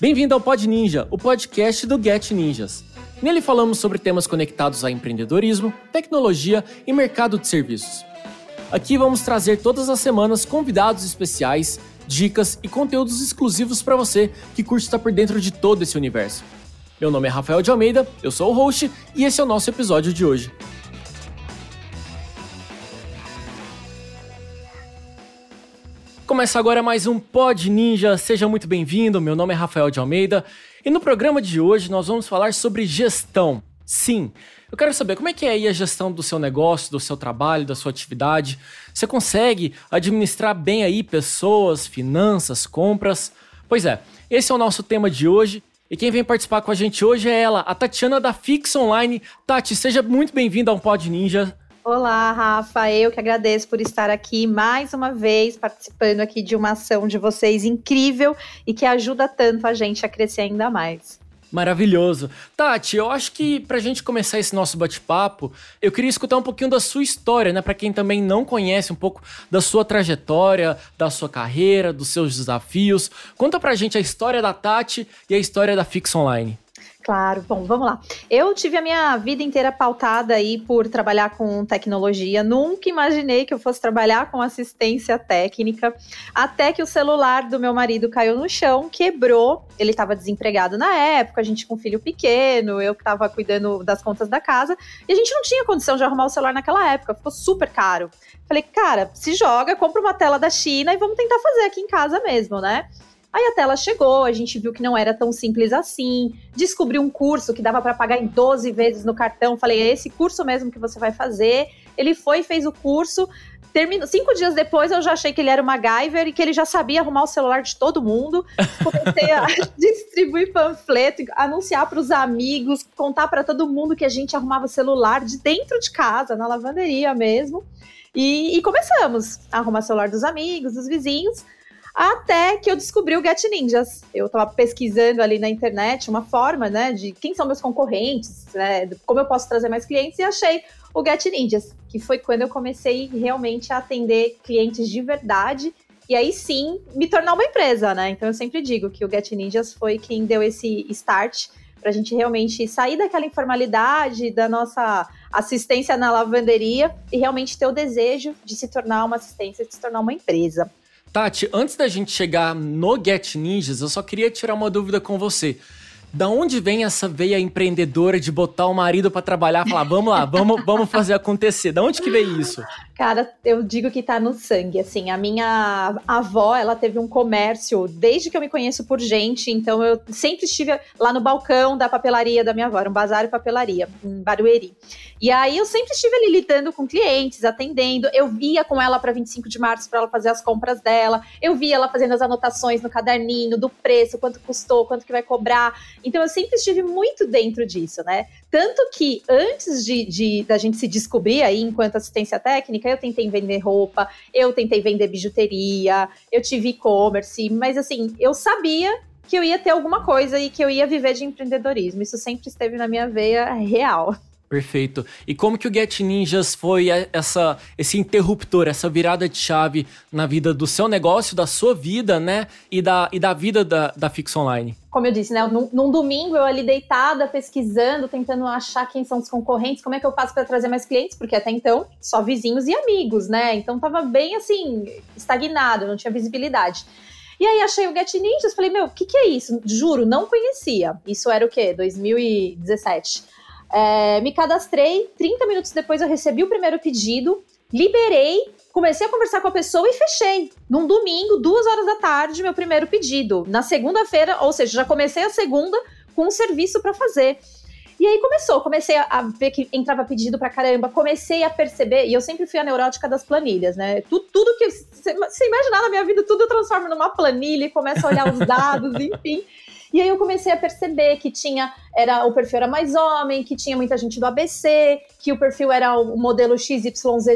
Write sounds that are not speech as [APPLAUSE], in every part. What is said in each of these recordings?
Bem-vindo ao Pod Ninja, o podcast do Get Ninjas. Nele falamos sobre temas conectados a empreendedorismo, tecnologia e mercado de serviços. Aqui vamos trazer todas as semanas convidados especiais, dicas e conteúdos exclusivos para você que curte estar por dentro de todo esse universo. Meu nome é Rafael de Almeida, eu sou o host e esse é o nosso episódio de hoje. Começa agora mais um Pod Ninja, seja muito bem-vindo. Meu nome é Rafael de Almeida e no programa de hoje nós vamos falar sobre gestão. Sim, eu quero saber como é que é aí a gestão do seu negócio, do seu trabalho, da sua atividade. Você consegue administrar bem aí pessoas, finanças, compras? Pois é, esse é o nosso tema de hoje. E quem vem participar com a gente hoje é ela, a Tatiana da Fix Online. Tati, seja muito bem-vinda ao Pod Ninja. Olá, Rafa. Eu que agradeço por estar aqui mais uma vez, participando aqui de uma ação de vocês incrível e que ajuda tanto a gente a crescer ainda mais. Maravilhoso. Tati, eu acho que pra gente começar esse nosso bate-papo, eu queria escutar um pouquinho da sua história, né? Para quem também não conhece um pouco da sua trajetória, da sua carreira, dos seus desafios. Conta pra gente a história da Tati e a história da Fix Online. Claro, bom, vamos lá. Eu tive a minha vida inteira pautada aí por trabalhar com tecnologia. Nunca imaginei que eu fosse trabalhar com assistência técnica, até que o celular do meu marido caiu no chão, quebrou. Ele estava desempregado na época, a gente com um filho pequeno, eu que estava cuidando das contas da casa, e a gente não tinha condição de arrumar o celular naquela época, ficou super caro. Falei, cara, se joga, compra uma tela da China e vamos tentar fazer aqui em casa mesmo, né? Aí a tela chegou, a gente viu que não era tão simples assim, descobri um curso que dava para pagar em 12 vezes no cartão. Falei, é esse curso mesmo que você vai fazer. Ele foi e fez o curso. Termino, cinco dias depois eu já achei que ele era uma MacGyver e que ele já sabia arrumar o celular de todo mundo. Comecei a [LAUGHS] distribuir panfleto, anunciar para os amigos, contar para todo mundo que a gente arrumava o celular de dentro de casa, na lavanderia mesmo. E, e começamos a arrumar o celular dos amigos, dos vizinhos. Até que eu descobri o Get Ninjas. Eu estava pesquisando ali na internet uma forma, né, de quem são meus concorrentes, né, como eu posso trazer mais clientes, e achei o Get Ninjas, que foi quando eu comecei realmente a atender clientes de verdade e aí sim me tornar uma empresa, né? Então eu sempre digo que o Get Ninjas foi quem deu esse start para a gente realmente sair daquela informalidade da nossa assistência na lavanderia e realmente ter o desejo de se tornar uma assistência, de se tornar uma empresa. Tati, antes da gente chegar no Get Ninjas, eu só queria tirar uma dúvida com você. Da onde vem essa veia empreendedora de botar o marido para trabalhar, falar, vamos lá, vamos, vamos fazer acontecer? Da onde que veio isso? Cara, eu digo que tá no sangue, assim, a minha avó, ela teve um comércio desde que eu me conheço por gente, então eu sempre estive lá no balcão da papelaria da minha avó, era um bazar e papelaria, em Barueri. E aí eu sempre estive ali lidando com clientes, atendendo, eu via com ela para 25 de março para ela fazer as compras dela, eu via ela fazendo as anotações no caderninho do preço, quanto custou, quanto que vai cobrar. Então eu sempre estive muito dentro disso, né? Tanto que antes de, de, da gente se descobrir aí enquanto assistência técnica, eu tentei vender roupa, eu tentei vender bijuteria, eu tive e-commerce, mas assim, eu sabia que eu ia ter alguma coisa e que eu ia viver de empreendedorismo. Isso sempre esteve na minha veia real. Perfeito. E como que o Get Ninjas foi essa, esse interruptor, essa virada de chave na vida do seu negócio, da sua vida, né? E da, e da vida da, da Fix Online? Como eu disse, né? Num, num domingo eu ali deitada, pesquisando, tentando achar quem são os concorrentes, como é que eu faço para trazer mais clientes, porque até então só vizinhos e amigos, né? Então tava bem assim, estagnado, não tinha visibilidade. E aí achei o Get Ninjas, falei, meu, o que, que é isso? Juro, não conhecia. Isso era o quê? 2017. É, me cadastrei, 30 minutos depois eu recebi o primeiro pedido, liberei, comecei a conversar com a pessoa e fechei. Num domingo, duas horas da tarde, meu primeiro pedido. Na segunda-feira, ou seja, já comecei a segunda com um serviço para fazer. E aí começou, comecei a, ver que entrava pedido pra caramba, comecei a perceber, e eu sempre fui a neurótica das planilhas, né? Tudo, tudo que você imaginar na minha vida, tudo eu transformo numa planilha e começo a olhar os dados, [LAUGHS] enfim. E aí eu comecei a perceber que tinha, era o perfil era mais homem, que tinha muita gente do ABC, que o perfil era o modelo XYZ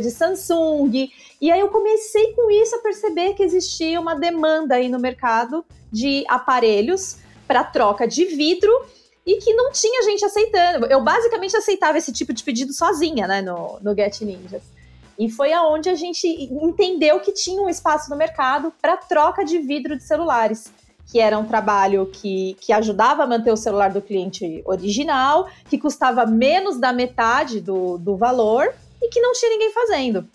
de Samsung. E aí eu comecei com isso a perceber que existia uma demanda aí no mercado de aparelhos para troca de vidro e que não tinha gente aceitando. Eu basicamente aceitava esse tipo de pedido sozinha, né, no, no Get Ninjas. E foi aonde a gente entendeu que tinha um espaço no mercado para troca de vidro de celulares que era um trabalho que, que ajudava a manter o celular do cliente original, que custava menos da metade do, do valor e que não tinha ninguém fazendo.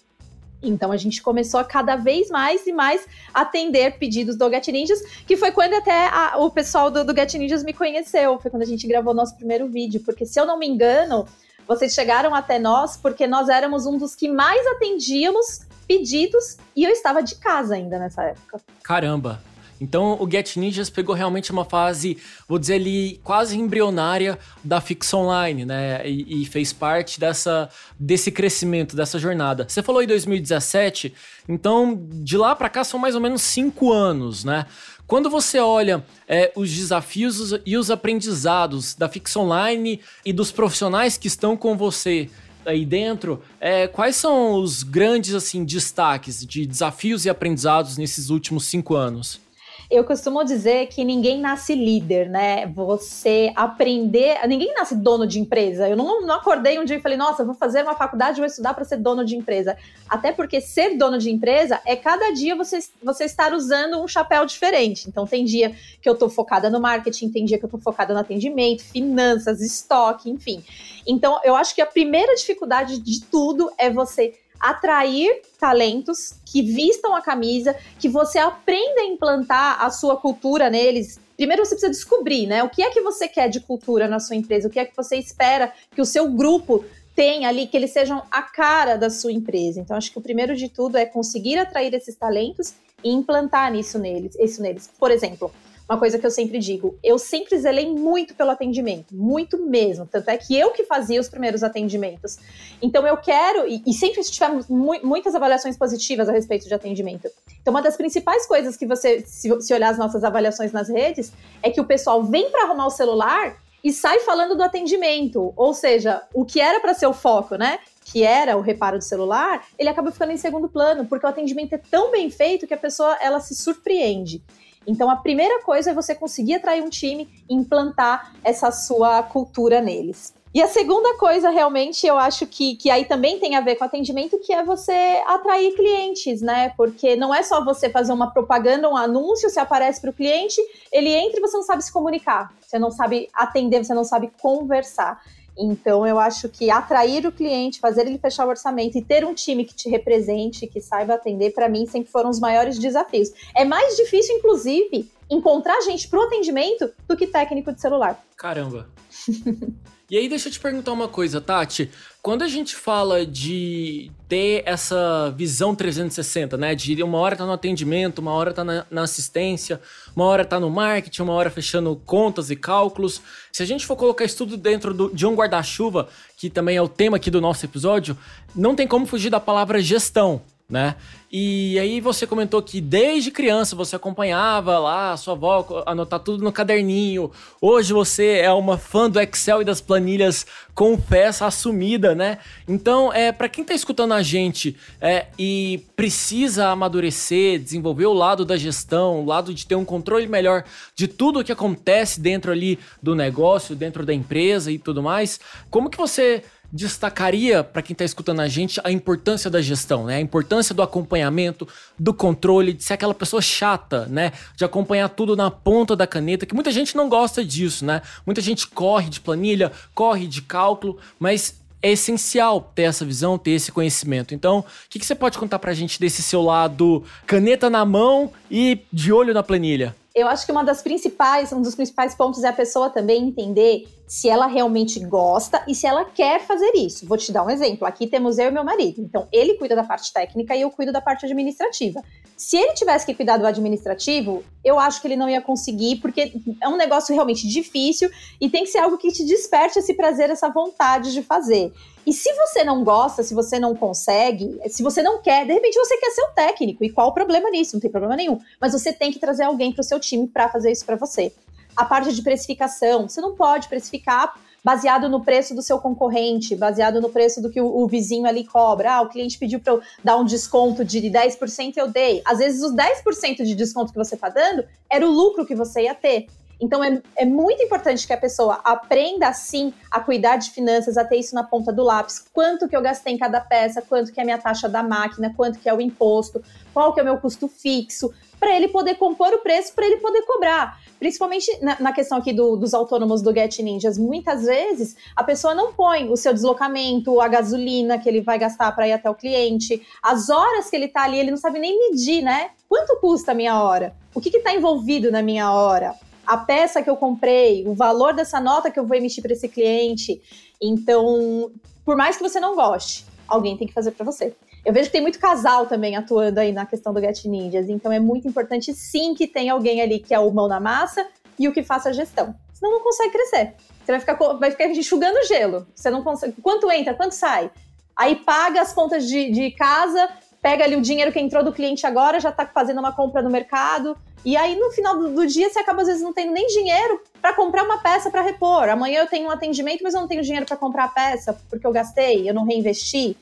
Então a gente começou a cada vez mais e mais atender pedidos do Get Ninjas, que foi quando até a, o pessoal do, do Get Ninjas me conheceu, foi quando a gente gravou nosso primeiro vídeo, porque se eu não me engano, vocês chegaram até nós porque nós éramos um dos que mais atendíamos pedidos e eu estava de casa ainda nessa época. Caramba! Então o Get Ninjas pegou realmente uma fase, vou dizer ali, quase embrionária da Fix Online, né? E, e, fez parte dessa, desse crescimento, dessa jornada. Você falou em 2017, então de lá para cá são mais ou menos cinco anos, né? Quando você olha é, os desafios e os aprendizados da Fix Online e dos profissionais que estão com você aí dentro, é, quais são os grandes assim destaques de desafios e aprendizados nesses últimos cinco anos? Eu costumo dizer que ninguém nasce líder, né? Você aprender. Ninguém nasce dono de empresa. Eu não, não acordei um dia e falei, nossa, vou fazer uma faculdade, vou estudar para ser dono de empresa. Até porque ser dono de empresa é cada dia você, você estar usando um chapéu diferente. Então, tem dia que eu tô focada no marketing, tem dia que eu tô focada no atendimento, finanças, estoque, enfim. Então, eu acho que a primeira dificuldade de tudo é você atrair talentos que vistam a camisa, que você aprenda a implantar a sua cultura neles. Primeiro você precisa descobrir, né? O que é que você quer de cultura na sua empresa? O que é que você espera que o seu grupo tenha ali, que eles sejam a cara da sua empresa. Então, acho que o primeiro de tudo é conseguir atrair esses talentos e implantar nisso neles, isso neles. Por exemplo, uma coisa que eu sempre digo, eu sempre zelei muito pelo atendimento, muito mesmo. Tanto é que eu que fazia os primeiros atendimentos. Então eu quero, e, e sempre tivemos mu muitas avaliações positivas a respeito de atendimento. Então, uma das principais coisas que você, se, se olhar as nossas avaliações nas redes, é que o pessoal vem para arrumar o celular e sai falando do atendimento. Ou seja, o que era para ser o foco, né? Que era o reparo do celular, ele acaba ficando em segundo plano, porque o atendimento é tão bem feito que a pessoa ela se surpreende. Então, a primeira coisa é você conseguir atrair um time e implantar essa sua cultura neles. E a segunda coisa, realmente, eu acho que, que aí também tem a ver com atendimento, que é você atrair clientes, né? Porque não é só você fazer uma propaganda, um anúncio, você aparece para o cliente, ele entra e você não sabe se comunicar, você não sabe atender, você não sabe conversar. Então, eu acho que atrair o cliente, fazer ele fechar o orçamento e ter um time que te represente, que saiba atender, para mim sempre foram os maiores desafios. É mais difícil, inclusive, encontrar gente para o atendimento do que técnico de celular. Caramba. [LAUGHS] E aí, deixa eu te perguntar uma coisa, Tati. Quando a gente fala de ter essa visão 360, né? De uma hora tá no atendimento, uma hora tá na, na assistência, uma hora tá no marketing, uma hora fechando contas e cálculos. Se a gente for colocar isso tudo dentro do, de um guarda-chuva, que também é o tema aqui do nosso episódio, não tem como fugir da palavra gestão né? E aí você comentou que desde criança você acompanhava lá a sua avó anotar tudo no caderninho. Hoje você é uma fã do Excel e das planilhas, confessa assumida, né? Então, é para quem tá escutando a gente é, e precisa amadurecer, desenvolver o lado da gestão, o lado de ter um controle melhor de tudo o que acontece dentro ali do negócio, dentro da empresa e tudo mais, como que você destacaria para quem está escutando a gente a importância da gestão, né? A importância do acompanhamento, do controle, de ser aquela pessoa chata, né? De acompanhar tudo na ponta da caneta, que muita gente não gosta disso, né? Muita gente corre de planilha, corre de cálculo, mas é essencial ter essa visão, ter esse conhecimento. Então, o que, que você pode contar para a gente desse seu lado caneta na mão e de olho na planilha? Eu acho que uma das principais, um dos principais pontos é a pessoa também entender se ela realmente gosta e se ela quer fazer isso. Vou te dar um exemplo. Aqui temos eu e meu marido. Então, ele cuida da parte técnica e eu cuido da parte administrativa. Se ele tivesse que cuidar do administrativo, eu acho que ele não ia conseguir, porque é um negócio realmente difícil e tem que ser algo que te desperte esse prazer, essa vontade de fazer. E se você não gosta, se você não consegue, se você não quer, de repente você quer ser o técnico. E qual o problema nisso? Não tem problema nenhum. Mas você tem que trazer alguém para o seu time para fazer isso para você a parte de precificação. Você não pode precificar baseado no preço do seu concorrente, baseado no preço do que o, o vizinho ali cobra. Ah, o cliente pediu para eu dar um desconto de 10%, eu dei. Às vezes, os 10% de desconto que você está dando era o lucro que você ia ter. Então é, é muito importante que a pessoa aprenda sim a cuidar de finanças, a ter isso na ponta do lápis. Quanto que eu gastei em cada peça, quanto que é a minha taxa da máquina, quanto que é o imposto, qual que é o meu custo fixo, para ele poder compor o preço, para ele poder cobrar. Principalmente na, na questão aqui do, dos autônomos do Get Ninjas, muitas vezes a pessoa não põe o seu deslocamento, a gasolina que ele vai gastar para ir até o cliente, as horas que ele está ali, ele não sabe nem medir, né? Quanto custa a minha hora? O que está envolvido na minha hora? A peça que eu comprei, o valor dessa nota que eu vou emitir para esse cliente. Então, por mais que você não goste, alguém tem que fazer para você. Eu vejo que tem muito casal também atuando aí na questão do Get Ninjas, então é muito importante sim que tenha alguém ali que é o mão na massa e o que faça a gestão. Senão não consegue crescer. Você vai ficar, vai ficar enxugando gelo. Você não consegue. Quanto entra, quanto sai? Aí paga as contas de, de casa, pega ali o dinheiro que entrou do cliente agora, já está fazendo uma compra no mercado. E aí, no final do, do, dia, você acaba, às vezes, não tendo nem dinheiro para comprar uma peça para repor. Amanhã eu tenho um atendimento, mas eu não tenho dinheiro para comprar a peça, porque eu gastei, eu não reinvesti.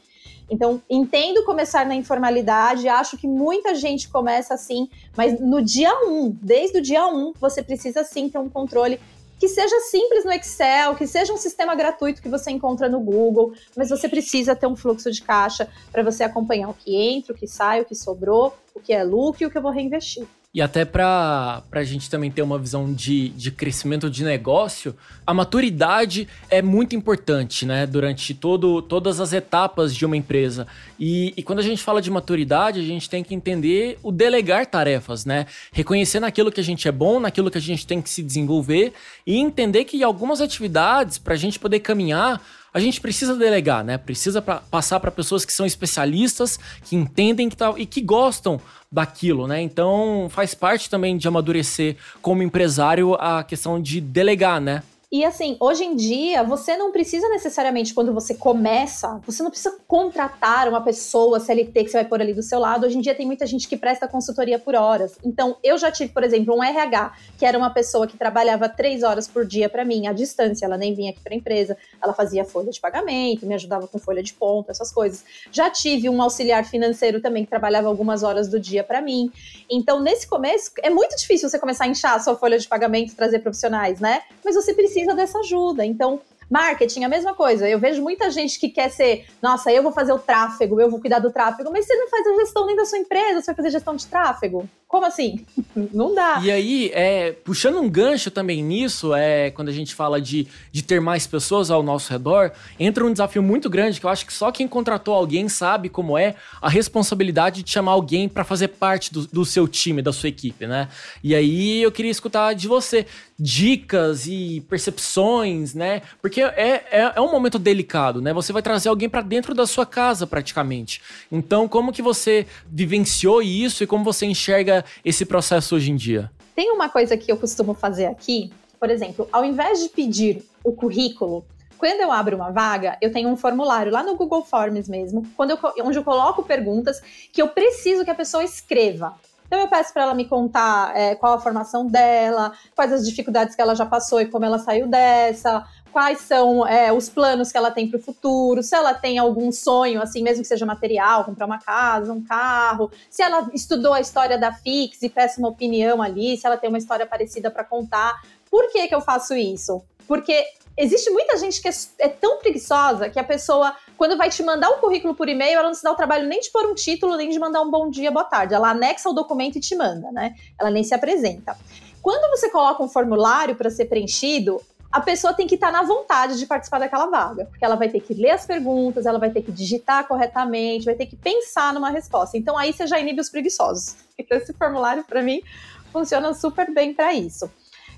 Então, entendo começar na informalidade, acho que muita gente começa assim, mas no dia um, desde o dia um, você precisa sim ter um controle que seja simples no Excel, que seja um sistema gratuito que você encontra no Google, mas você precisa ter um fluxo de caixa para você acompanhar o que entra, o que sai, o que sobrou, o que é lucro e o que eu vou reinvestir. E até para a gente também ter uma visão de, de crescimento de negócio, a maturidade é muito importante, né? Durante todo, todas as etapas de uma empresa. E, e quando a gente fala de maturidade, a gente tem que entender o delegar tarefas, né? Reconhecer naquilo que a gente é bom, naquilo que a gente tem que se desenvolver e entender que algumas atividades, para a gente poder caminhar, a gente precisa delegar, né? Precisa pra, passar para pessoas que são especialistas, que entendem que tá, e que gostam daquilo, né? Então faz parte também de amadurecer como empresário a questão de delegar, né? E assim, hoje em dia, você não precisa necessariamente, quando você começa, você não precisa contratar uma pessoa CLT que você vai pôr ali do seu lado. Hoje em dia tem muita gente que presta consultoria por horas. Então, eu já tive, por exemplo, um RH, que era uma pessoa que trabalhava três horas por dia para mim, à distância, ela nem vinha aqui para empresa, ela fazia folha de pagamento, me ajudava com folha de ponto, essas coisas. Já tive um auxiliar financeiro também que trabalhava algumas horas do dia para mim. Então, nesse começo, é muito difícil você começar a inchar a sua folha de pagamento e trazer profissionais, né? Mas você precisa precisa dessa ajuda. Então, marketing, a mesma coisa. Eu vejo muita gente que quer ser, nossa, eu vou fazer o tráfego, eu vou cuidar do tráfego, mas você não faz a gestão nem da sua empresa, você vai fazer gestão de tráfego. Como assim? Não dá. E aí, é, puxando um gancho também nisso, é quando a gente fala de, de ter mais pessoas ao nosso redor, entra um desafio muito grande que eu acho que só quem contratou alguém sabe como é a responsabilidade de chamar alguém para fazer parte do, do seu time, da sua equipe, né? E aí eu queria escutar de você dicas e percepções, né? Porque é, é, é um momento delicado, né? Você vai trazer alguém para dentro da sua casa praticamente. Então, como que você vivenciou isso e como você enxerga esse processo hoje em dia? Tem uma coisa que eu costumo fazer aqui, por exemplo, ao invés de pedir o currículo, quando eu abro uma vaga, eu tenho um formulário lá no Google Forms mesmo, eu, onde eu coloco perguntas que eu preciso que a pessoa escreva. Então eu peço para ela me contar é, qual a formação dela, quais as dificuldades que ela já passou e como ela saiu dessa, quais são é, os planos que ela tem para o futuro, se ela tem algum sonho, assim, mesmo que seja material, comprar uma casa, um carro, se ela estudou a história da Fix e peça uma opinião ali, se ela tem uma história parecida para contar. Por que, que eu faço isso? Porque existe muita gente que é, é, tão preguiçosa que a pessoa, quando vai te mandar o um currículo por e-mail, ela não se dá o trabalho nem de pôr um título, nem de mandar um bom dia, boa tarde. Ela anexa o documento e te manda, né? Ela nem se apresenta. Quando você coloca um formulário para ser preenchido, a pessoa tem que estar na vontade de participar daquela vaga, porque ela vai ter que ler as perguntas, ela vai ter que digitar corretamente, vai ter que pensar numa resposta. Então aí você já inibe os preguiçosos. Então esse formulário para mim funciona super bem para isso.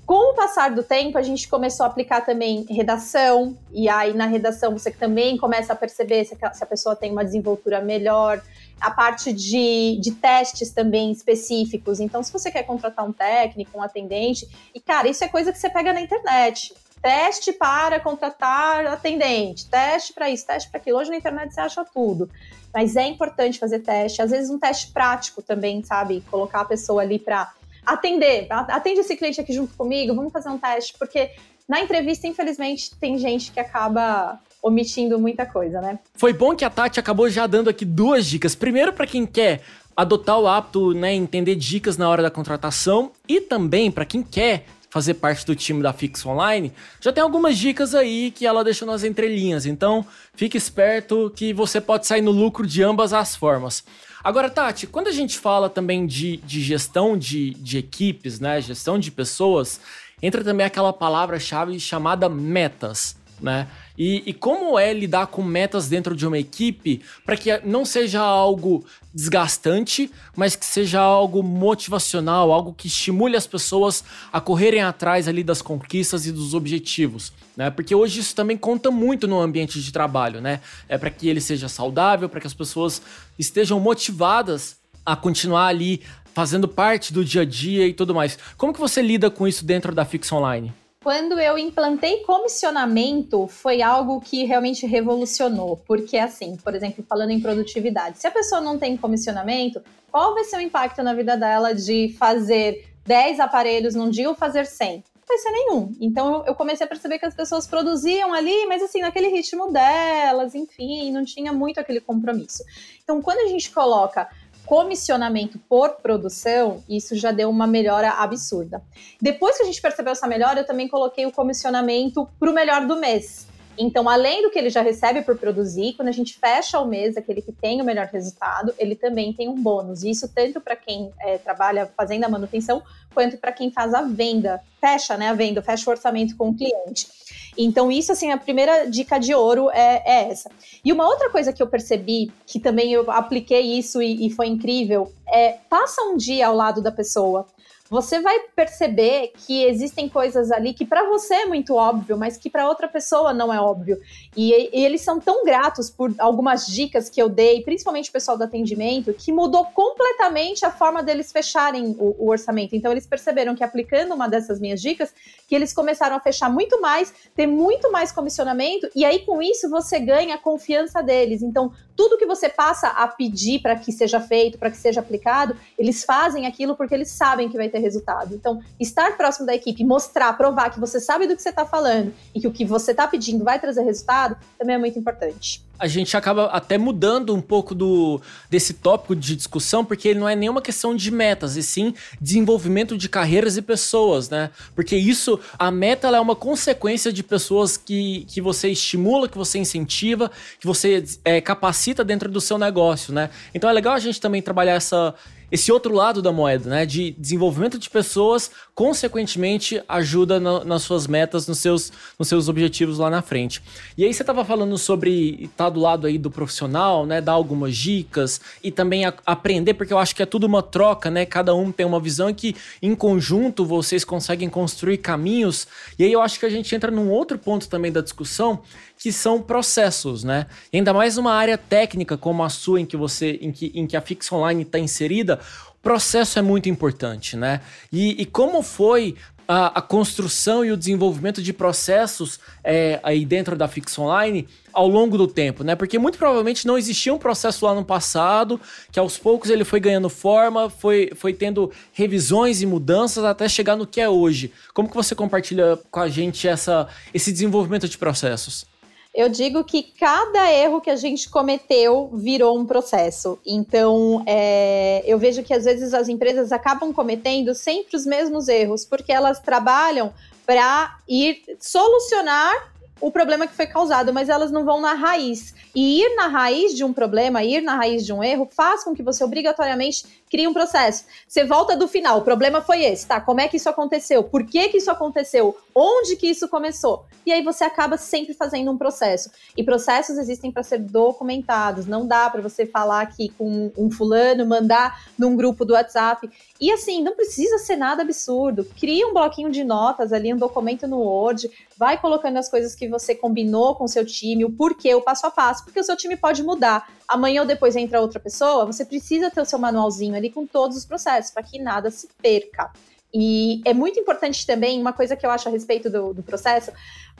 Com o passar do tempo, a gente começou a aplicar também redação, e aí na redação você também começa a perceber se a pessoa tem uma desenvoltura melhor, a parte de, de testes também específicos. Então, se você quer contratar um técnico, um atendente, e cara, isso é coisa que você pega na internet teste para contratar atendente, teste para isso, teste para aquilo. Hoje na internet você acha tudo. Mas é importante fazer teste, às vezes um teste prático também, sabe? Colocar a pessoa ali para atender. Atende esse cliente aqui junto comigo, vamos fazer um teste, porque na entrevista, infelizmente, tem gente que acaba omitindo muita coisa, né? Foi bom que a Tati acabou já dando aqui duas dicas. Primeiro, para quem quer adotar o hábito, né, entender dicas na hora da contratação e também para quem quer fazer parte do time da Fix Online, já tem algumas dicas aí que ela deixou nas entrelinhas. Então, fique esperto que você pode sair no lucro de ambas as formas. Agora, Tati, quando a gente fala também de, de gestão de, de equipes, né? Gestão de pessoas, entra também aquela palavra-chave chamada metas, né? E, e, como é lidar com metas dentro de uma equipe para que não seja algo desgastante, mas que seja algo motivacional, algo que estimule as pessoas a correrem atrás ali das conquistas e dos objetivos, né? Porque hoje isso também conta muito no ambiente de trabalho, né? É para que ele seja saudável, para que as pessoas estejam motivadas a continuar ali fazendo parte do dia a dia e tudo mais. Como que você lida com isso dentro da Fix Online? Quando eu implantei comissionamento, foi algo que realmente revolucionou. Porque, assim, por exemplo, falando em produtividade, se a pessoa não tem comissionamento, qual vai ser o impacto na vida dela de fazer 10 aparelhos num dia ou fazer 100? Não vai ser nenhum. Então eu comecei a perceber que as pessoas produziam ali, mas assim, naquele ritmo delas, enfim, não tinha muito aquele compromisso. Então, quando a gente coloca comissionamento por produção, isso já deu uma melhora absurda. Depois que a gente percebeu essa melhora, eu também coloquei o comissionamento para o melhor do mês. Então, além do que ele já recebe por produzir, quando a gente fecha o mês, aquele que tem o melhor resultado, ele também tem um bônus. Isso tanto para quem é, trabalha fazendo a manutenção, quanto para quem faz a venda. Fecha, né, a venda, fecha o orçamento com o cliente. Então, isso, assim, a primeira dica de ouro é, é essa. E uma outra coisa que eu percebi, que também eu apliquei isso e, e foi incrível, é passa um dia ao lado da pessoa você vai perceber que existem coisas ali que para você é muito óbvio, mas que para outra pessoa não é óbvio. E, e, eles são tão gratos por algumas dicas que eu dei, principalmente o pessoal do atendimento, que mudou completamente a forma deles fecharem o, o orçamento. Então eles perceberam que aplicando uma dessas minhas dicas, que eles começaram a fechar muito mais, ter muito mais comissionamento, e aí com isso você ganha a confiança deles. Então tudo que você passa a pedir para que seja feito, para que seja aplicado, eles fazem aquilo porque eles sabem que vai ter resultado. Então, estar próximo da equipe, mostrar, provar que você sabe do que você está falando e que o que você está pedindo vai trazer resultado, também é muito importante a gente acaba até mudando um pouco do desse tópico de discussão, porque ele não é nenhuma questão de metas, e sim desenvolvimento de carreiras e pessoas, né? Porque isso, a meta é uma consequência de pessoas que, que você estimula, que você incentiva, que você é, capacita dentro do seu negócio, né? Então é legal a gente também trabalhar essa, esse outro lado da moeda, né? De desenvolvimento de pessoas, consequentemente, ajuda nas suas metas, nos seus, nos seus objetivos lá na frente. E aí você estava falando sobre estar tá do lado aí do profissional, né? Dar algumas dicas e também a, aprender, porque eu acho que é tudo uma troca, né? Cada um tem uma visão que, em conjunto, vocês conseguem construir caminhos. E aí eu acho que a gente entra num outro ponto também da discussão, que são processos, né? Ainda mais uma área técnica como a sua, em que você, em que, em que a Fix Online está inserida, o processo é muito importante, né? E, e como foi a, a, construção e o desenvolvimento de processos é, aí dentro da Fix Online ao longo do tempo, né? Porque muito provavelmente não existia um processo lá no passado, que aos poucos ele foi ganhando forma, foi, foi tendo revisões e mudanças até chegar no que é hoje. Como que você compartilha com a gente essa, esse desenvolvimento de processos? Eu digo que cada erro que a gente cometeu virou um processo. Então, é, eu vejo que às vezes as empresas acabam cometendo sempre os mesmos erros, porque elas trabalham para ir solucionar o problema que foi causado, mas elas não vão na raiz. E ir na raiz de um problema, ir na raiz de um erro, faz com que você obrigatoriamente cria um processo. Você volta do final, o problema foi esse, tá? Como é que isso aconteceu? Por que que isso aconteceu? Onde que isso começou? E aí você acaba sempre fazendo um processo. E processos existem para ser documentados. Não dá para você falar aqui com um fulano, mandar num grupo do WhatsApp. E assim, não precisa ser nada absurdo. Cria um bloquinho de notas ali, um documento no Word, vai colocando as coisas que você combinou com o seu time, o porquê, o passo a passo, porque o seu time pode mudar. Amanhã ou depois entra outra pessoa, você precisa ter o seu manualzinho ali com todos os processos, para que nada se perca. E é muito importante também, uma coisa que eu acho a respeito do, do, processo,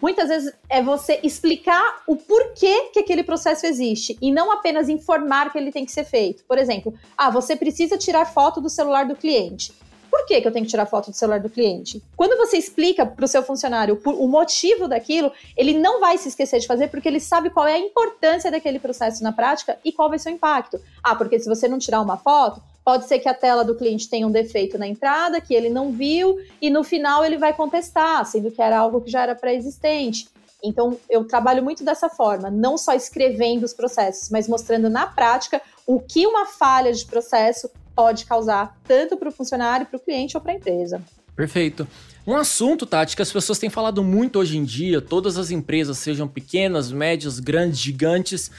muitas vezes é você explicar o porquê que aquele processo existe e não apenas informar que ele tem que ser feito. Por exemplo, ah, você precisa tirar foto do celular do cliente. Por que, que eu tenho que tirar foto do celular do cliente? Quando você explica para o seu funcionário o motivo daquilo, ele não vai se esquecer de fazer porque ele sabe qual é a importância daquele processo na prática e qual vai ser o impacto. Ah, porque se você não tirar uma foto, Pode ser que a tela do cliente tenha um defeito na entrada, que ele não viu, e no final ele vai contestar, sendo que era algo que já era pré-existente. Então, eu trabalho muito dessa forma, não só escrevendo os processos, mas mostrando na prática o que uma falha de processo pode causar, tanto para o funcionário, para o cliente ou para a empresa. Perfeito. Um assunto, Tati, que as pessoas têm falado muito hoje em dia, todas as empresas, sejam pequenas, médias, grandes, gigantes,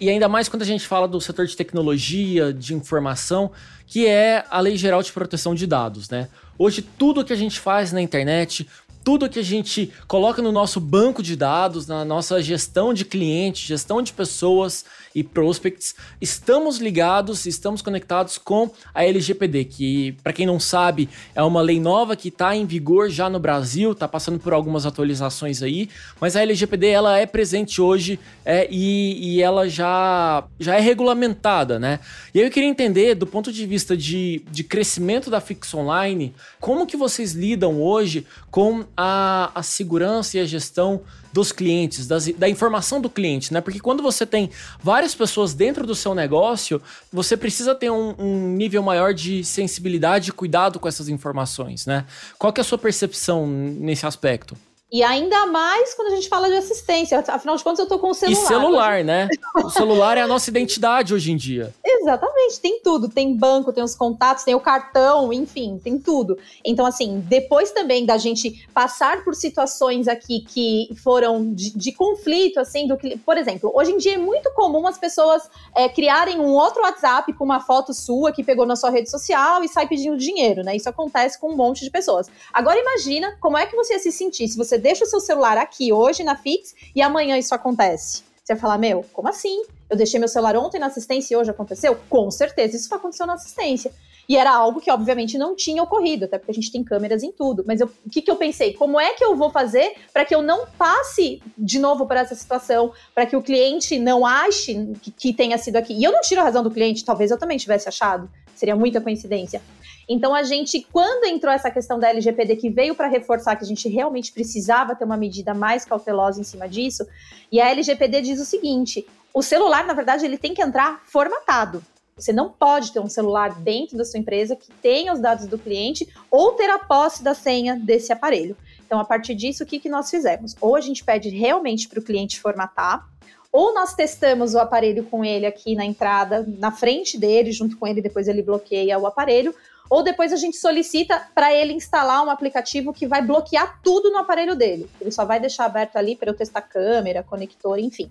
e ainda mais quando a gente fala do setor de tecnologia, de informação, que é a Lei Geral de Proteção de Dados, né? Hoje, tudo que a gente faz na internet, tudo que a gente coloca no nosso banco de dados, na nossa gestão de clientes, gestão de pessoas e prospects, estamos ligados, estamos conectados com a LGPD, que, para quem não sabe, é uma lei nova que está em vigor já no Brasil, está passando por algumas atualizações aí, mas a LGPD ela é presente hoje é, e, e ela já, já é regulamentada, né? E aí eu queria entender, do ponto de vista de, de crescimento da Fix Online, como que vocês lidam hoje com a, a segurança e a gestão dos clientes, das, da informação do cliente, né? Porque quando você tem várias pessoas dentro do seu negócio, você precisa ter um, um nível maior de sensibilidade e cuidado com essas informações, né? Qual que é a sua percepção nesse aspecto? E ainda mais quando a gente fala de assistência. Afinal de contas, eu tô com o celular. E celular, né? O celular é a nossa identidade hoje em dia. [LAUGHS] Exatamente, tem tudo. Tem banco, tem os contatos, tem o cartão, enfim, tem tudo. Então, assim, depois também da gente passar por situações aqui que foram de, de conflito, assim, do que. Por exemplo, hoje em dia é muito comum as pessoas é, criarem um outro WhatsApp com uma foto sua que pegou na sua rede social e sai pedindo dinheiro, né? Isso acontece com um monte de pessoas. Agora imagina como é que você ia se sentir se você deixa o seu celular aqui hoje na Fix e amanhã isso acontece. Você vai falar, meu, como assim? Eu deixei meu celular ontem na assistência e hoje aconteceu? Com certeza isso aconteceu na assistência. E era algo que, obviamente, não tinha ocorrido, até porque a gente tem câmeras em tudo. Mas eu, o que, que eu pensei? Como é que eu vou fazer para que eu não passe de novo por essa situação, para que o cliente não ache que, que tenha sido aqui? E eu não tiro a razão do cliente, talvez eu também tivesse achado, seria muita coincidência. Então, a gente, quando entrou essa questão da LGPD, que veio para reforçar que a gente realmente precisava ter uma medida mais cautelosa em cima disso, e a LGPD diz o seguinte: o celular, na verdade, ele tem que entrar formatado. Você não pode ter um celular dentro da sua empresa que tenha os dados do cliente ou ter a posse da senha desse aparelho. Então, a partir disso, o que, que nós fizemos? Ou a gente pede realmente para o cliente formatar, ou nós testamos o aparelho com ele aqui na entrada, na frente dele, junto com ele, depois ele bloqueia o aparelho, ou depois a gente solicita para ele instalar um aplicativo que vai bloquear tudo no aparelho dele. Ele só vai deixar aberto ali para eu testar câmera, conector, enfim.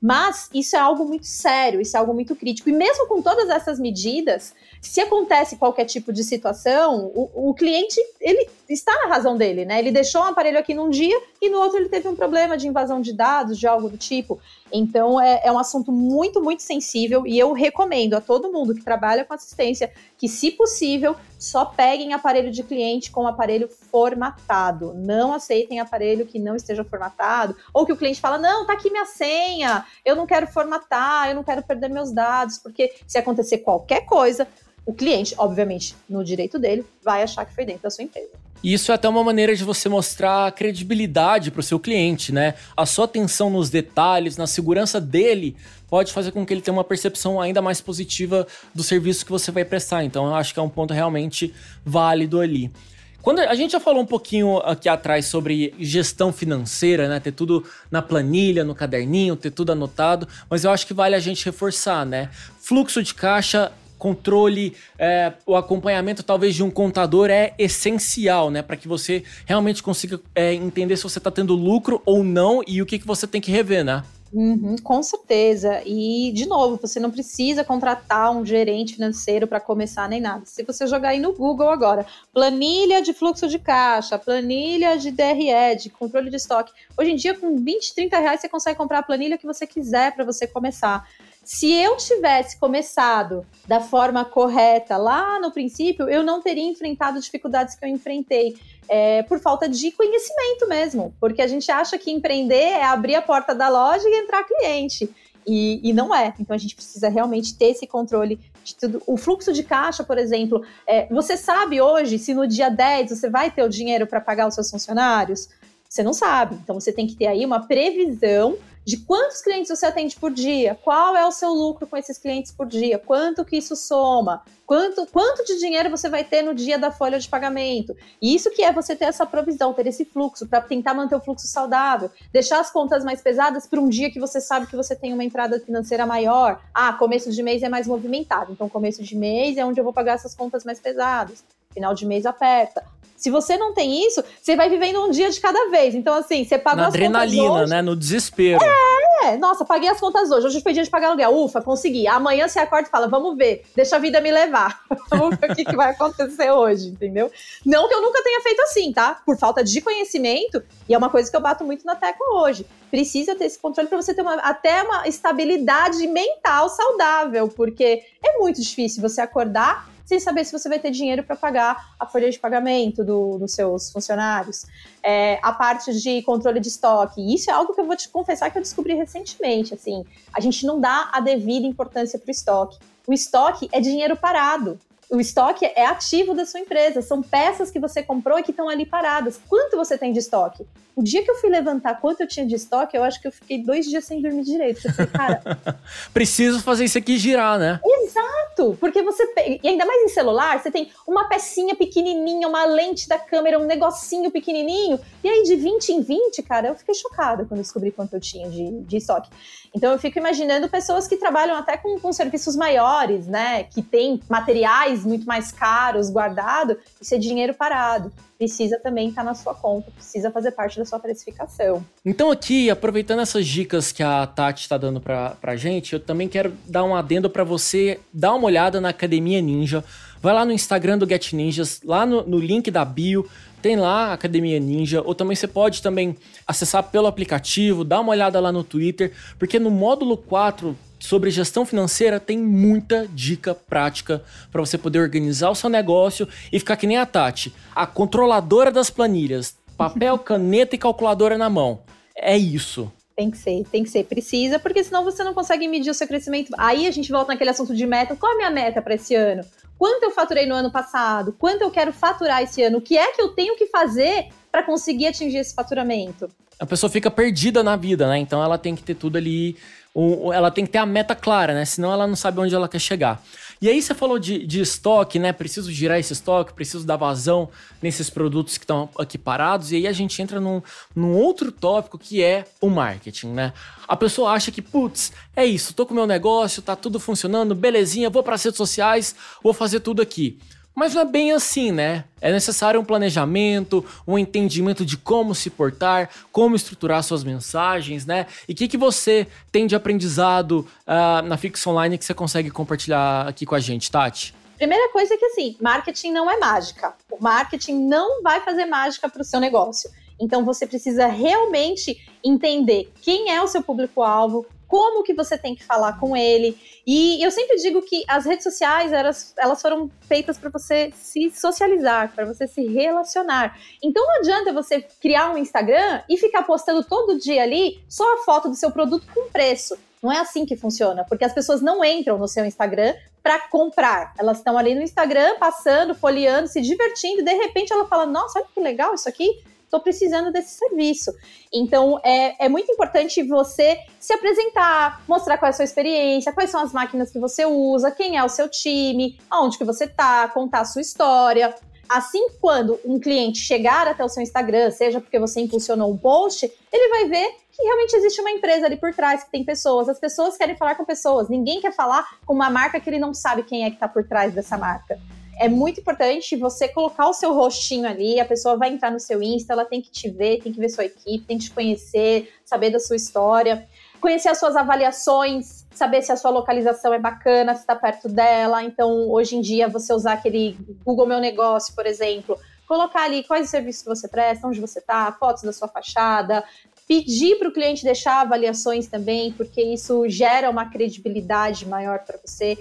Mas isso é algo muito sério, isso é algo muito crítico. E mesmo com todas essas medidas, se acontece qualquer tipo de situação, o, o, cliente ele está na razão dele, né? Ele deixou um aparelho aqui num dia e no outro ele teve um problema de invasão de dados, de algo do tipo. Então é, é um assunto muito, muito sensível e eu recomendo a todo mundo que trabalha com assistência que, se possível, só peguem aparelho de cliente com aparelho formatado. Não aceitem aparelho que não esteja formatado, ou que o cliente fala: não, tá aqui minha senha, eu não quero formatar, eu não quero perder meus dados, porque se acontecer qualquer coisa, o cliente, obviamente, no direito dele, vai achar que foi dentro da sua empresa. Isso é até uma maneira de você mostrar credibilidade para o seu cliente, né? A sua atenção nos detalhes, na segurança dele, pode fazer com que ele tenha uma percepção ainda mais positiva do serviço que você vai prestar. Então, eu acho que é um ponto realmente válido ali. Quando a gente já falou um pouquinho aqui atrás sobre gestão financeira, né? Ter tudo na planilha, no caderninho, ter tudo anotado, mas eu acho que vale a gente reforçar, né? Fluxo de caixa controle, é, o acompanhamento talvez de um contador é essencial, né? Para que você realmente consiga é, entender se você está tendo lucro ou não e o que, que você tem que rever, né? Uhum, com certeza. E, de novo, você não precisa contratar um gerente financeiro para começar nem nada. Se você jogar aí no Google agora, planilha de fluxo de caixa, planilha de DRE, de controle de estoque. Hoje em dia, com 20, 30 reais, você consegue comprar a planilha que você quiser para você começar. Se eu tivesse começado da forma correta lá no princípio, eu não teria enfrentado dificuldades que eu enfrentei. É, por falta de conhecimento mesmo, porque a gente acha que empreender é abrir a porta da loja e entrar cliente. E, e, não é. Então a gente precisa realmente ter esse controle de tudo. O fluxo de caixa, por exemplo, é, você sabe hoje se no dia 10 você vai ter o dinheiro para pagar os seus funcionários? Você não sabe. Então você tem que ter aí uma previsão de quantos clientes você atende por dia, qual é o seu lucro com esses clientes por dia, quanto que isso soma, quanto, quanto de dinheiro você vai ter no dia da folha de pagamento. E isso que é você ter essa provisão, ter esse fluxo, para tentar manter o fluxo saudável, deixar as contas mais pesadas para um dia que você sabe que você tem uma entrada financeira maior. Ah, começo de mês é mais movimentado, então começo de mês é onde eu vou pagar essas contas mais pesadas. Final de mês aperta. Se você não tem isso, você vai vivendo um dia de cada vez. Então, assim, você paga as adrenalina, contas hoje, né? No desespero. É, nossa, paguei as contas hoje. Hoje foi dia de pagar aluguel. Ufa, consegui. Amanhã você acorda e fala, vamos ver. Deixa a vida me levar. [LAUGHS] vamos ver o que, que vai acontecer hoje, entendeu? Não que eu nunca tenha feito assim, tá? Por falta de conhecimento. E é uma coisa que eu bato muito na tecla hoje. Precisa ter esse controle para você ter uma, até uma estabilidade mental saudável. Porque é muito difícil você acordar sem saber se você vai ter dinheiro para pagar a folha de pagamento do, dos seus funcionários. É, a parte de controle de estoque. Isso é algo que eu vou te confessar que eu descobri recentemente. Assim, a gente não dá a devida importância para o estoque. O estoque é dinheiro parado. O estoque é ativo da sua empresa, são peças que você comprou e que estão ali paradas. Quanto você tem de estoque? O dia que eu fui levantar quanto eu tinha de estoque, eu acho que eu fiquei dois dias sem dormir direito. Eu falei, cara. [LAUGHS] Preciso fazer isso aqui girar, né? Exato! Porque você. E ainda mais em celular, você tem uma pecinha pequenininha, uma lente da câmera, um negocinho pequenininho. E aí, de 20 em 20, cara, eu fiquei chocada quando descobri quanto eu tinha de, de estoque. Então, eu fico imaginando pessoas que trabalham até com, com serviços maiores, né? Que tem materiais muito mais caros guardado, isso é dinheiro parado precisa também estar tá na sua conta, precisa fazer parte da sua precificação. Então aqui, aproveitando essas dicas que a Tati está dando para a gente, eu também quero dar um adendo para você dar uma olhada na Academia Ninja. Vai lá no Instagram do Get Ninjas, lá no, no link da bio, tem lá a Academia Ninja, ou também você pode também acessar pelo aplicativo, dar uma olhada lá no Twitter, porque no módulo 4 sobre gestão financeira tem muita dica prática para você poder organizar o seu negócio e ficar que nem a Tati, a controladora das planilhas, papel, [LAUGHS] caneta e calculadora na mão. É isso. Tem que ser, tem que ser, precisa, porque senão você não consegue medir o seu crescimento. Aí a gente volta naquele assunto de meta. Qual é a minha meta para esse ano? Quanto eu faturei no ano passado? Quanto eu quero faturar esse ano? O que é que eu tenho que fazer para conseguir atingir esse faturamento? A pessoa fica perdida na vida, né? Então ela tem que ter tudo ali ela tem que ter a meta clara, né? Senão ela não sabe onde ela quer chegar. E aí você falou de, de estoque, né? Preciso girar esse estoque, preciso dar vazão nesses produtos que estão aqui parados. E aí a gente entra num, num outro tópico que é o marketing, né? A pessoa acha que, putz, é isso, tô com meu negócio, tá tudo funcionando, belezinha, vou para as redes sociais, vou fazer tudo aqui. Mas não é bem assim, né? É necessário um planejamento, um entendimento de como se portar, como estruturar suas mensagens, né? E o que, que você tem de aprendizado uh, na Fix Online que você consegue compartilhar aqui com a gente, Tati? Primeira coisa é que, assim, marketing não é mágica. O marketing não vai fazer mágica para o seu negócio. Então, você precisa realmente entender quem é o seu público-alvo, como que você tem que falar com ele. E eu sempre digo que as redes sociais, elas, elas foram feitas para você se socializar, para você se relacionar. Então não adianta você criar um Instagram e ficar postando todo dia ali só a foto do seu produto com preço. Não é assim que funciona, porque as pessoas não entram no seu Instagram para comprar. Elas estão ali no Instagram, passando, folheando, se divertindo, e de repente ela fala: Nossa, olha que legal isso aqui estou precisando desse serviço. Então, é, é muito importante você se apresentar, mostrar qual é a sua experiência, quais são as máquinas que você usa, quem é o seu time, aonde que você está, contar a sua história. Assim, quando um cliente chegar até o seu Instagram, seja porque você impulsionou um post, ele vai ver que realmente existe uma empresa ali por trás, que tem pessoas. As pessoas querem falar com pessoas. Ninguém quer falar com uma marca que ele não sabe quem é que está por trás dessa marca é muito importante você colocar o seu rostinho ali, a pessoa vai entrar no seu Insta, ela tem que te ver, tem que ver sua equipe, tem que te conhecer, saber da sua história, conhecer as suas avaliações, saber se a sua localização é bacana, se está perto dela. Então, hoje em dia, você usar aquele Google Meu Negócio, por exemplo, colocar ali quais os serviços que você presta, onde você está, fotos da sua fachada, pedir para o cliente deixar avaliações também, porque isso gera uma credibilidade maior para você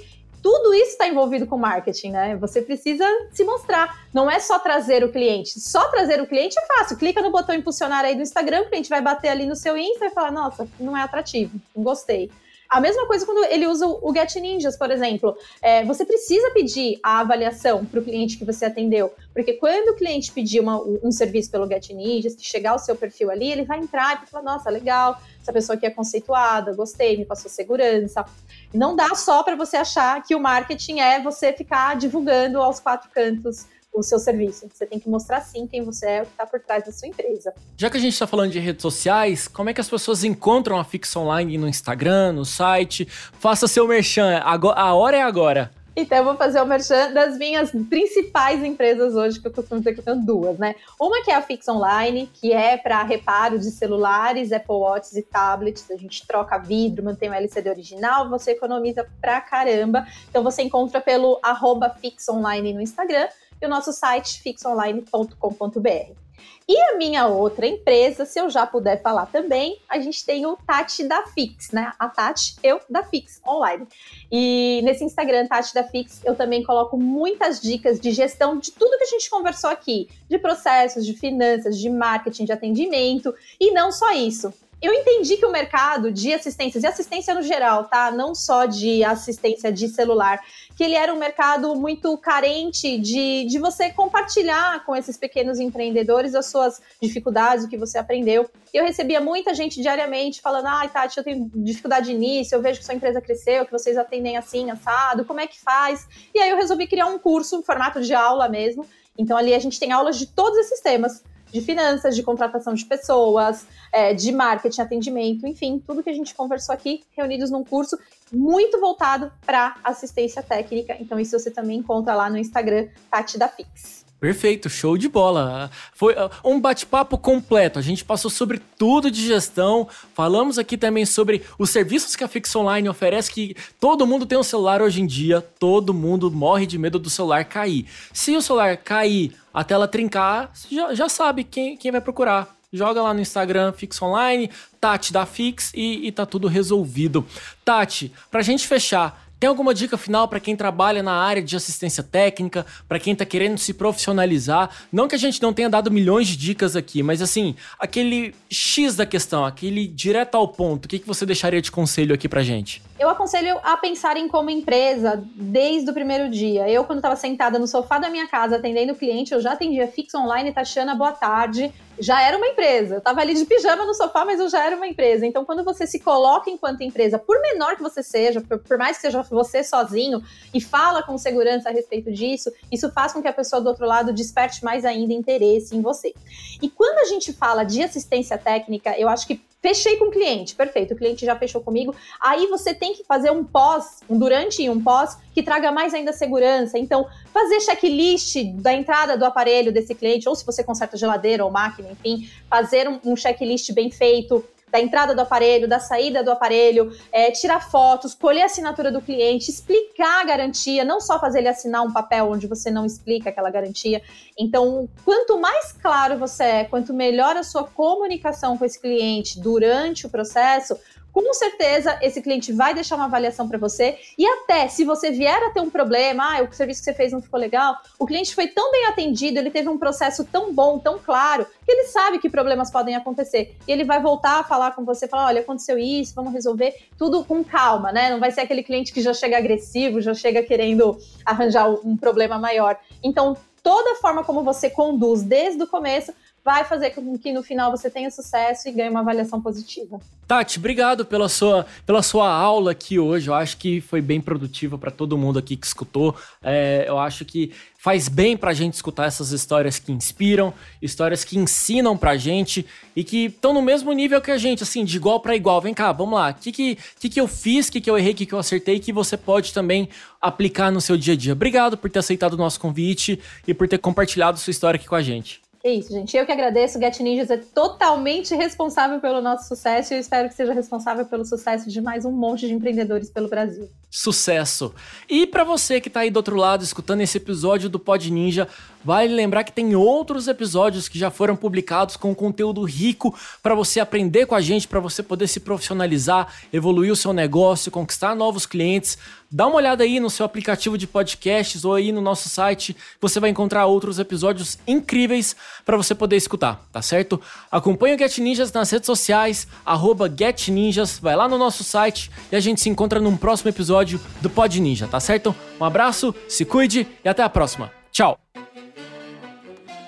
tudo isso está envolvido com marketing, né? Você precisa se mostrar. Não é só trazer o cliente. Só trazer o cliente é fácil. Clica no botão impulsionar aí do Instagram, o cliente vai bater ali no seu Insta e falar: nossa, não é atrativo, não gostei. A mesma coisa quando ele usa o Get Ninjas, por exemplo. É, você precisa pedir a avaliação para o cliente que você atendeu. Porque quando o cliente pedir uma, um serviço pelo Get Ninjas, que chegar o seu perfil ali, ele vai entrar e falar, nossa, legal, essa pessoa aqui é conceituada, gostei, me passou segurança. Não dá só para você achar que o marketing é você ficar divulgando aos quatro cantos o seu serviço. Você tem que mostrar sim quem você é, o que está por trás da sua empresa. Já que a gente está falando de redes sociais, como é que as pessoas encontram a Fix Online no Instagram, no site? Faça seu merchan, a hora é agora. Então, eu vou fazer o merchan das minhas principais empresas hoje, que eu costumo dizer que tenho duas, né? Uma que é a Fix Online, que é para reparo de celulares, Apple Watches e tablets. A gente troca vidro, mantém o LCD original, você economiza pra caramba. Então, você encontra pelo arroba Fix Online no Instagram e o nosso site fixonline.com.br. E a minha outra empresa, se eu já puder falar também, a gente tem o Tati da Fix, né? A Tati, eu da Fix Online. E nesse Instagram, Tati da Fix, eu também coloco muitas dicas de gestão de tudo que a gente conversou aqui, de processos, de finanças, de marketing, de atendimento. E não só isso. Eu entendi que o mercado de assistências, e assistência no geral, tá? Não só de assistência de celular, que ele era um mercado muito carente de, de você compartilhar com esses pequenos empreendedores as suas dificuldades, o que você aprendeu. Eu recebia muita gente diariamente falando: ai, ah, Tati, eu tenho dificuldade de início, eu vejo que sua empresa cresceu, que vocês atendem assim, assado, como é que faz? E aí eu resolvi criar um curso em formato de aula mesmo. Então ali a gente tem aulas de todos esses temas de finanças, de contratação de pessoas, é, de marketing, atendimento, enfim, tudo que a gente conversou aqui, reunidos num curso muito voltado para assistência técnica. Então, isso você também encontra lá no Instagram, Tati da Fix. Perfeito, show de bola. Foi uh, um bate-papo completo. A gente passou sobre tudo de gestão. Falamos aqui também sobre os serviços que a Fix Online oferece, que todo mundo tem um celular hoje em dia, todo mundo morre de medo do celular cair. Se o celular cair, a tela trincar, já, já sabe quem, quem vai procurar. Joga lá no Instagram Fix Online, Tati da Fix e, e tá tudo resolvido. Tati, pra gente fechar, tem alguma dica final para quem trabalha na área de assistência técnica, para quem está querendo se profissionalizar? Não que a gente não tenha dado milhões de dicas aqui, mas assim, aquele X da questão, aquele direto ao ponto, o que, que você deixaria de conselho aqui pra gente? Eu aconselho a pensarem como empresa desde o primeiro dia. Eu, quando estava sentada no sofá da minha casa atendendo cliente, eu já atendia fix online, Tatiana, boa tarde já era uma empresa. Eu estava ali de pijama no sofá, mas eu já era uma empresa. Então, quando você se coloca enquanto empresa, por menor que você seja, por, por, mais que seja você sozinho, e fala com segurança a respeito disso, isso faz com que a pessoa do outro lado desperte mais ainda interesse em você. E quando a gente fala de assistência técnica, eu acho que Fechei com o cliente, perfeito, o cliente já fechou comigo. Aí você tem que fazer um pós, um durante e um pós, que traga mais ainda segurança. Então, fazer checklist da entrada do aparelho desse cliente, ou se você conserta geladeira ou máquina, enfim, fazer um, um checklist bem feito, da entrada do aparelho, da saída do aparelho, é, tirar fotos, colher a assinatura do cliente, explicar a garantia, não só fazer ele assinar um papel onde você não explica aquela garantia. Então, quanto mais claro você é, quanto melhor a sua comunicação com esse cliente durante o processo, com certeza esse cliente vai deixar uma avaliação para você. E até se você vier a ter um problema, ah, o serviço que você fez não ficou legal, o cliente foi tão bem atendido, ele teve um processo tão bom, tão claro, que ele sabe que problemas podem acontecer. E ele vai voltar a falar com você, falar: olha, aconteceu isso, vamos resolver tudo com calma, né? Não vai ser aquele cliente que já chega agressivo, já chega querendo arranjar um problema maior. Então, toda forma como você conduz desde o começo vai fazer com que no final você tenha sucesso e ganhe uma avaliação positiva. Tati, obrigado pela sua, pela sua aula aqui hoje. Eu acho que foi bem produtiva para todo mundo aqui que escutou. É, eu acho que faz bem para a gente escutar essas histórias que inspiram, histórias que ensinam para a gente e que estão no mesmo nível que a gente, assim, de igual para igual. Vem cá, vamos lá. O que, que, que, que eu fiz, o que, que eu errei, o que, que eu acertei, que você pode também aplicar no seu dia a dia. Obrigado por ter aceitado o nosso convite e por ter compartilhado sua história aqui com a gente. É isso, gente. Eu que agradeço. Get Ninjas é totalmente responsável pelo nosso sucesso e eu espero que seja responsável pelo sucesso de mais um monte de empreendedores pelo Brasil. Sucesso! E para você que está aí do outro lado escutando esse episódio do Pod Ninja, Vale lembrar que tem outros episódios que já foram publicados com conteúdo rico para você aprender com a gente, para você poder se profissionalizar, evoluir o seu negócio, conquistar novos clientes. Dá uma olhada aí no seu aplicativo de podcasts ou aí no nosso site, você vai encontrar outros episódios incríveis para você poder escutar, tá certo? Acompanhe o Get Ninjas nas redes sociais, arroba Get Ninjas, vai lá no nosso site e a gente se encontra num próximo episódio do Pod Ninja, tá certo? Um abraço, se cuide e até a próxima. Tchau!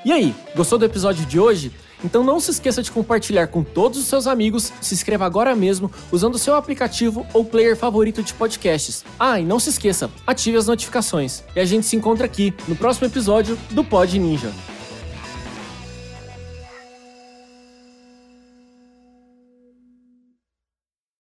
E aí, gostou do episódio de hoje? Então não se esqueça de compartilhar com todos os seus amigos, se inscreva agora mesmo usando o seu aplicativo ou player favorito de podcasts. Ah, e não se esqueça, ative as notificações. E a gente se encontra aqui no próximo episódio do Pod Ninja.